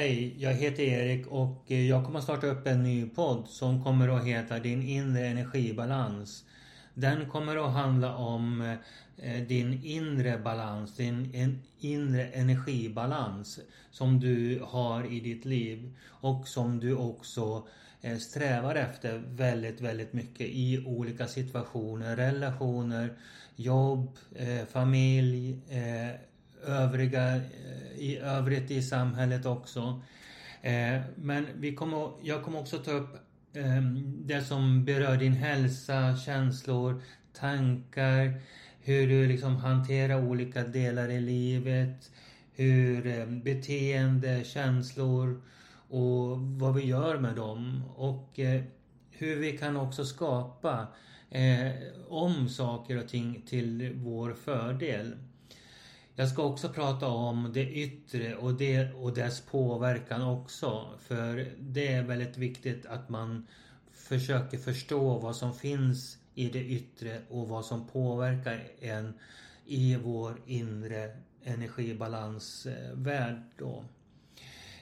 Hej, jag heter Erik och eh, jag kommer att starta upp en ny podd som kommer att heta Din inre energibalans. Den kommer att handla om eh, eh, din inre balans, din inre energibalans som du har i ditt liv och som du också strävar efter väldigt, väldigt mycket i olika situationer, relationer, jobb, familj, övriga, eh, i övrigt i samhället också. Eh, men vi kommer, jag kommer också ta upp ehm, det som berör din hälsa, känslor, tankar, hur du liksom hanterar olika delar i livet, hur ehm, beteende, känslor och vad vi gör med dem och eh, hur vi kan också skapa om saker och ting till vår fördel. Jag ska också prata om det yttre och, det, och dess påverkan också. För det är väldigt viktigt att man försöker förstå vad som finns i det yttre och vad som påverkar en i vår inre energibalansvärld då.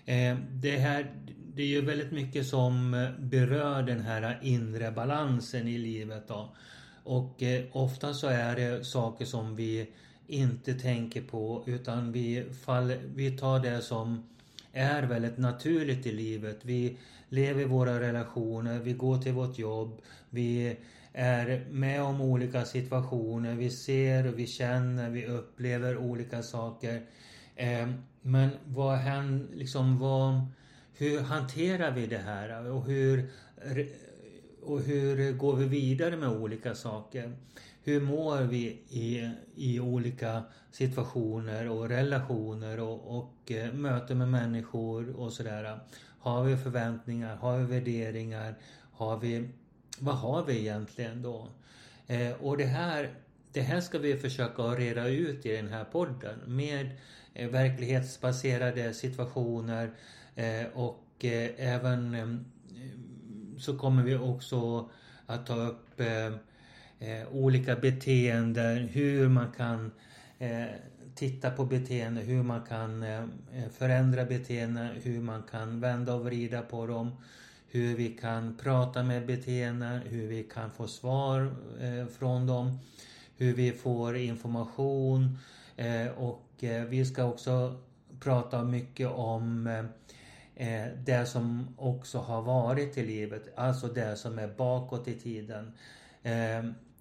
Eh, det, här, det är ju väldigt mycket som berör den här inre balansen i livet då. Och eh, ofta så är det saker som vi inte tänker på utan vi, fall, vi tar det som är väldigt naturligt i livet. Vi lever våra relationer, vi går till vårt jobb, vi är med om olika situationer, vi ser, vi känner, vi upplever olika saker. Eh, men vad händer, liksom vad, hur hanterar vi det här och hur, och hur går vi vidare med olika saker? Hur mår vi i, i olika situationer och relationer och, och eh, möten med människor och sådär. Har vi förväntningar? Har vi värderingar? Har vi, vad har vi egentligen då? Eh, och det här, det här ska vi försöka reda ut i den här podden med eh, verklighetsbaserade situationer eh, och eh, även eh, så kommer vi också att ta upp eh, eh, olika beteenden, hur man kan eh, titta på beteenden, hur man kan eh, eh, förändra beteenden, hur man kan vända och vrida på dem. Hur vi kan prata med beteenden, hur vi kan få svar eh, från dem. Hur vi får information eh, och eh, vi ska också prata mycket om eh, eh, det som också har varit i livet, alltså det som är bakåt i tiden.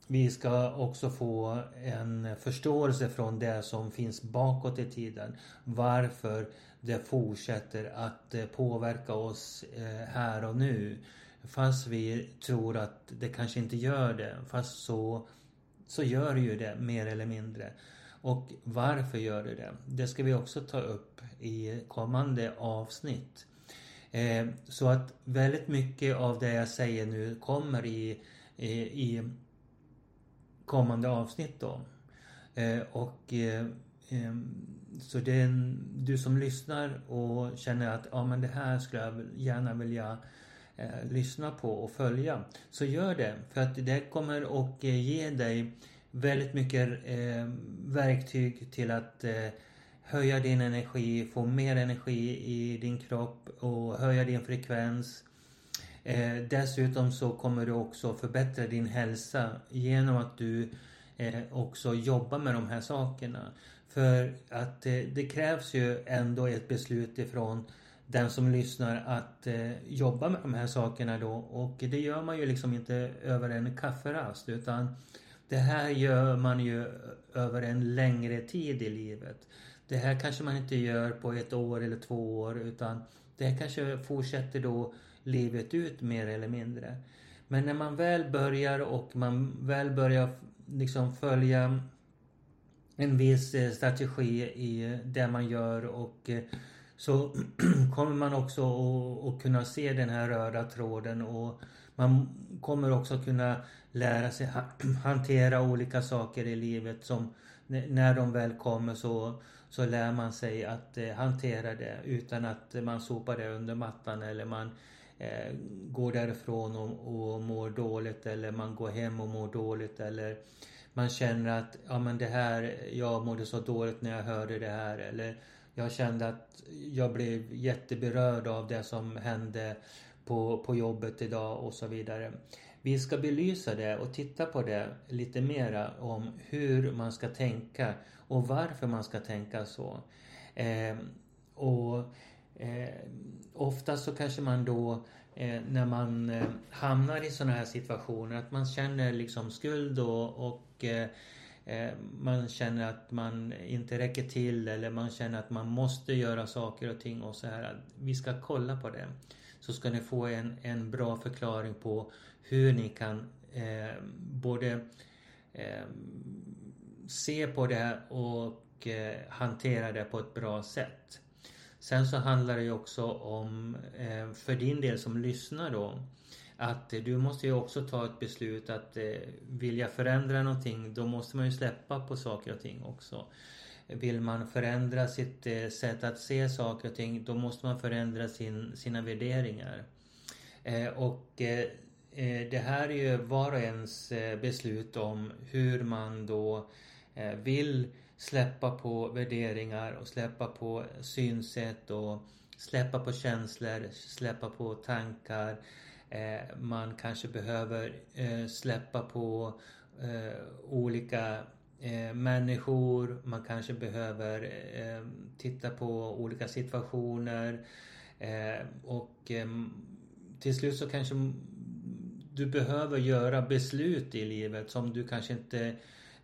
Vi ska också få en förståelse från det som finns bakåt i tiden. Varför det fortsätter att eh, påverka oss eh, här och nu. Fast vi tror att det kanske inte gör det. Fast så, så gör det ju det mer eller mindre. Och varför gör det det? Det ska vi också ta upp i kommande avsnitt. Eh, så att väldigt mycket av det jag säger nu kommer i, i, i kommande avsnitt då. Eh, och eh, eh, så det är en, du som lyssnar och känner att ja men det här skulle jag gärna vilja eh, lyssna på och följa. Så gör det för att det kommer att eh, ge dig väldigt mycket eh, verktyg till att eh, höja din energi, få mer energi i din kropp och höja din frekvens Eh, dessutom så kommer du också förbättra din hälsa genom att du eh, också jobbar med de här sakerna. För att eh, det krävs ju ändå ett beslut ifrån den som lyssnar att eh, jobba med de här sakerna då och det gör man ju liksom inte över en kafferast utan det här gör man ju över en längre tid i livet. Det här kanske man inte gör på ett år eller två år utan det här kanske fortsätter då livet ut mer eller mindre. Men när man väl börjar och man väl börjar liksom följa en viss eh, strategi i det man gör och eh, så kommer man också att kunna se den här röda tråden och man kommer också kunna lära sig hantera olika saker i livet som när de väl kommer så, så lär man sig att eh, hantera det utan att man sopar det under mattan eller man eh, går därifrån och, och mår dåligt eller man går hem och mår dåligt eller man känner att ja men det här, jag mådde så dåligt när jag hörde det här eller jag kände att jag blev jätteberörd av det som hände på, på jobbet idag och så vidare. Vi ska belysa det och titta på det lite mera om hur man ska tänka och varför man ska tänka så. Eh, och ofta så kanske man då eh, när man eh, hamnar i sådana här situationer att man känner liksom skuld och, och eh, man känner att man inte räcker till eller man känner att man måste göra saker och ting och så här. Vi ska kolla på det. Så ska ni få en, en bra förklaring på hur ni kan eh, både eh, se på det och eh, hantera det på ett bra sätt. Sen så handlar det ju också om, eh, för din del som lyssnar då, att du måste ju också ta ett beslut att eh, vilja förändra någonting, då måste man ju släppa på saker och ting också. Vill man förändra sitt eh, sätt att se saker och ting, då måste man förändra sin, sina värderingar. Eh, och eh, det här är ju var och ens beslut om hur man då vill släppa på värderingar och släppa på synsätt och släppa på känslor, släppa på tankar. Eh, man kanske behöver eh, släppa på eh, olika människor. Man kanske behöver titta på olika situationer. Och till slut så kanske du behöver göra beslut i livet som du kanske inte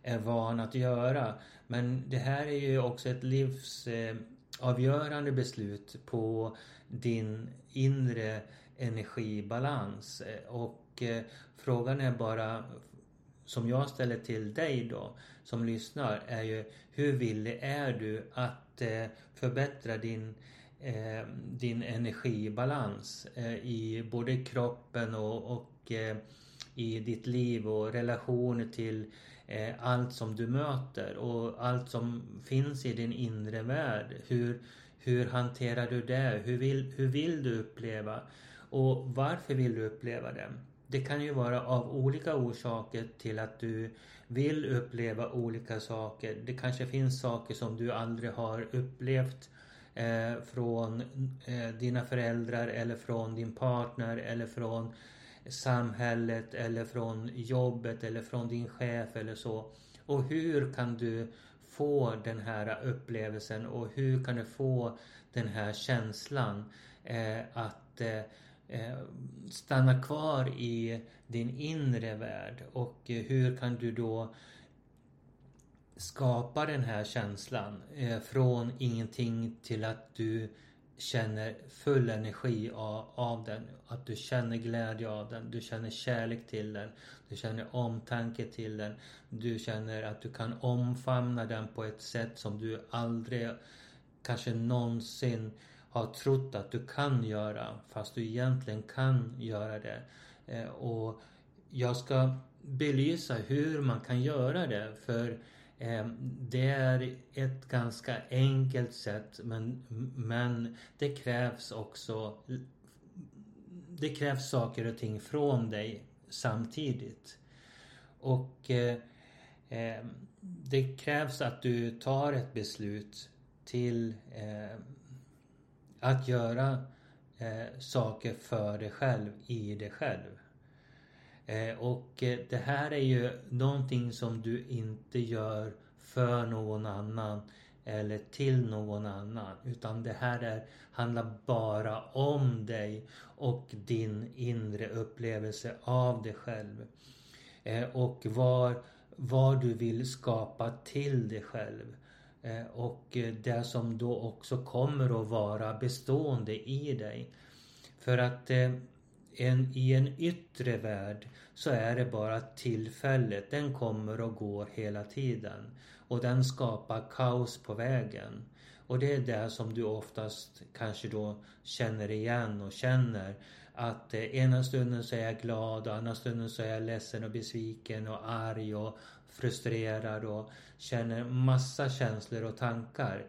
är van att göra. Men det här är ju också ett livsavgörande beslut på din inre energibalans. Och eh, frågan är bara, som jag ställer till dig då, som lyssnar, är ju hur villig är du att eh, förbättra din eh, din energibalans i både kroppen och, och i ditt liv och relationer till eh, Eh, allt som du möter och allt som finns i din inre värld. Hur, hur hanterar du det? Hur vill, hur vill du uppleva? Och varför vill du uppleva det? Det kan ju vara av olika orsaker till att du vill uppleva olika saker. Det kanske finns saker som du aldrig har upplevt eh, från eh, dina föräldrar eller från din partner eller från samhället eller från jobbet eller från din chef eller så. Och hur kan du få den här upplevelsen och hur kan du få den här känslan eh, att eh, eh stanna kvar i din inre värld och hur kan du då skapa den här känslan eh, från ingenting till att du känner full energi av, av den. Att du känner glädje av den, du känner kärlek till den, du känner omtanke till den. Du känner att du kan omfamna den på ett sätt som du aldrig kanske någonsin har trott att du kan göra fast du egentligen kan göra det. Eh, och jag ska belysa hur man kan göra det för Ehm, det är ett ganska enkelt sätt men, men det krävs också Det krävs saker och ting från dig samtidigt. Och eh, ehm, det krävs att du tar ett beslut till eh, att göra eh, saker för dig själv, i dig själv. Eh, och eh, det här är ju någonting som du inte gör för någon annan eller till någon annan. Utan det här är, handlar bara om dig och din inre upplevelse av dig själv. Eh, och var, vad du vill skapa till dig själv. Och det som då också kommer att vara bestående i dig. För att en, i en yttre värld så är det bara tillfället. Den kommer och går hela tiden. Och den skapar kaos på vägen. Och det är det som du oftast kanske då känner igen och känner. Att eh, ena stunden så är jag glad och andra stunden så är jag ledsen och besviken och arg och frustrerad och känner massa känslor och tankar.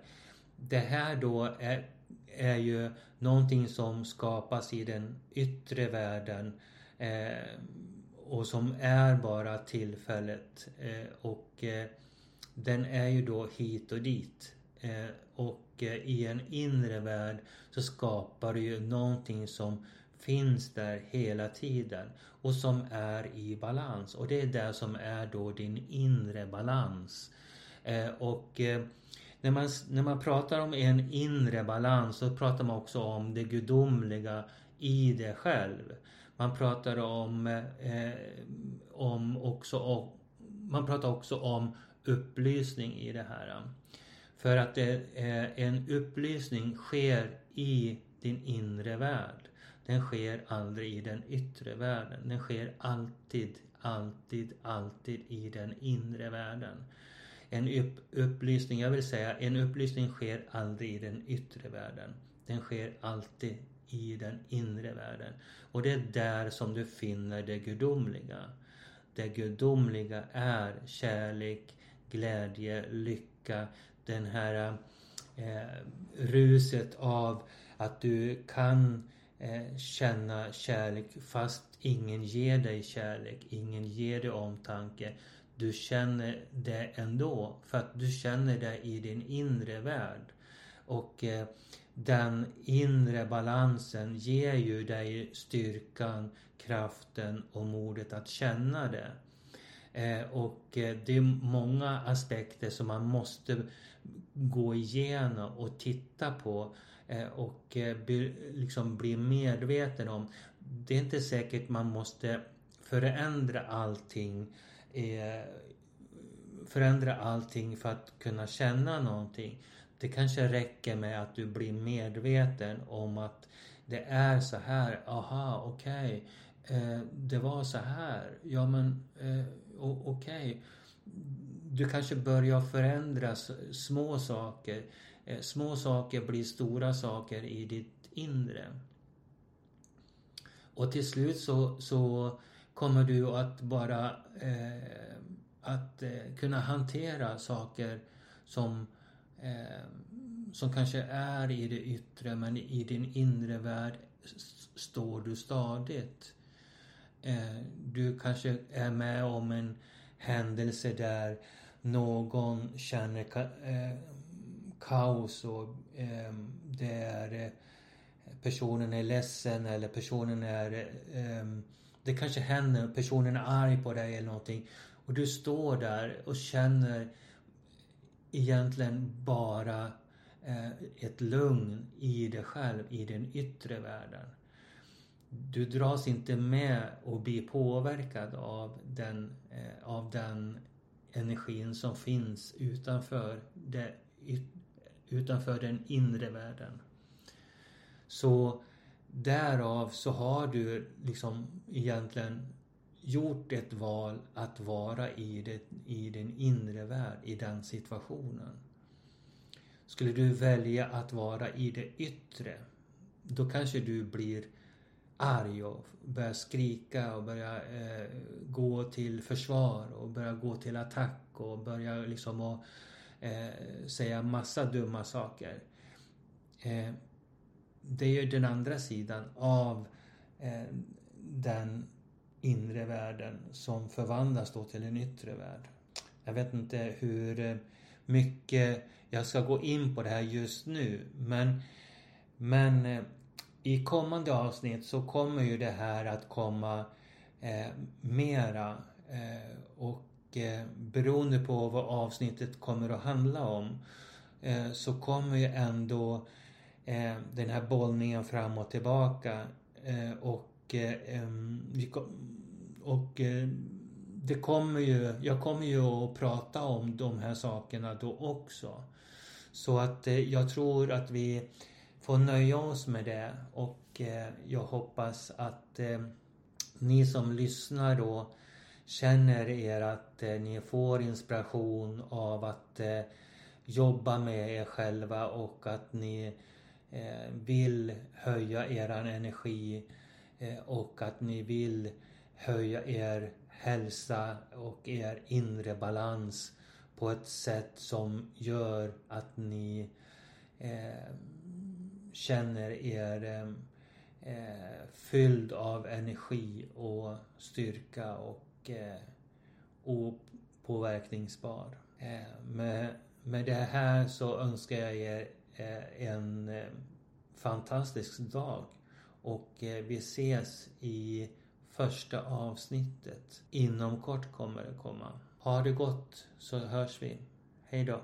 Det här då är är ju någonting som skapas i den yttre världen eh, och som är bara tillfället. Eh, och eh, den är ju då hit och dit. Eh, och eh, i en inre värld så skapar du ju någonting som finns där hela tiden och som är i balans. Och det är det som är då din inre balans. Eh, och när man, när man pratar om en inre balans så pratar man också om det gudomliga i dig själv. Man pratar om, eh, om också om, man pratar också om upplysning i det här. För att det, eh, en upplysning sker i din inre värld. Den sker aldrig i den yttre världen. Den sker alltid, alltid, alltid i den inre världen. En upp, upplysning, jag vill säga, en upplysning sker aldrig i den yttre världen. Den sker alltid i den inre världen. Och det är där som du finner det gudomliga. Det gudomliga är kärlek, glädje, lycka, den här eh, ruset av att du kan eh, känna kärlek fast ingen ger dig kärlek, ingen ger dig omtanke. Du känner det ändå för att du känner det i din inre värld. Och eh, den inre balansen ger ju dig styrkan, kraften och modet att känna det. Eh, och eh, det är många aspekter som man måste gå igenom och titta på eh, och eh, liksom bli medveten om. Det är inte säkert man måste förändra allting förändra allting för att kunna känna någonting. Det kanske räcker med att du blir medveten om att det är så här. Aha, okej. Okay. Eh, det var så här. Ja men eh, okej. Okay. Du kanske börjar förändra små saker. Eh, små saker blir stora saker i ditt inre. Och till slut så, så kommer du att bara eh, att eh, kunna hantera saker som eh, som kanske är i det yttre men i din inre värld står du stadigt. Eh, du kanske är med om en händelse där någon känner ka eh, kaos och eh, det är eh, personen är ledsen eller personen är eh, det kanske händer, personen är arg på dig eller någonting och du står där och känner egentligen bara eh, ett lugn i dig själv, i den yttre världen. Du dras inte med och blir påverkad av den, eh, av den energin som finns utanför, det, utanför den inre världen. Så därav så har du liksom egentligen gjort ett val att vara i, det, i din inre värld, i den situationen. Skulle du välja att vara i det yttre, då kanske du blir arg och börjar skrika och börjar eh, gå till försvar och börjar gå till attack och börjar liksom att eh, säga massa dumma saker. Eh, det är ju den andra sidan av eh, den inre världen som förvandlas då till en yttre värld. Jag vet inte hur eh, mycket jag ska gå in på det här just nu men, men eh, i kommande avsnitt så kommer ju det här att komma eh, mera eh, och eh, beroende på vad avsnittet kommer att handla om eh, så kommer ju ändå eh, Eh, den här bollningen fram och tillbaka eh, och eh, vi, och eh, det kommer ju, jag kommer ju att prata om de här sakerna då också. Så att eh, jag tror att vi får nöja oss med det och eh, jag hoppas att ni som lyssnar då känner er att ni får inspiration av att jobba med er själva och att ni Eh, vill höja eran energi eh, och att ni vill höja er hälsa och er inre balans på ett sätt som gör att ni eh, känner er eh, eh fylld av energi och styrka och eh, opåverkningsbar. Eh, med, med det här så önskar jag er Eh, en eh, fantastisk dag och eh, vi ses i första avsnittet. Inom kort kommer det komma. Ha det gott så hörs vi. Hej då.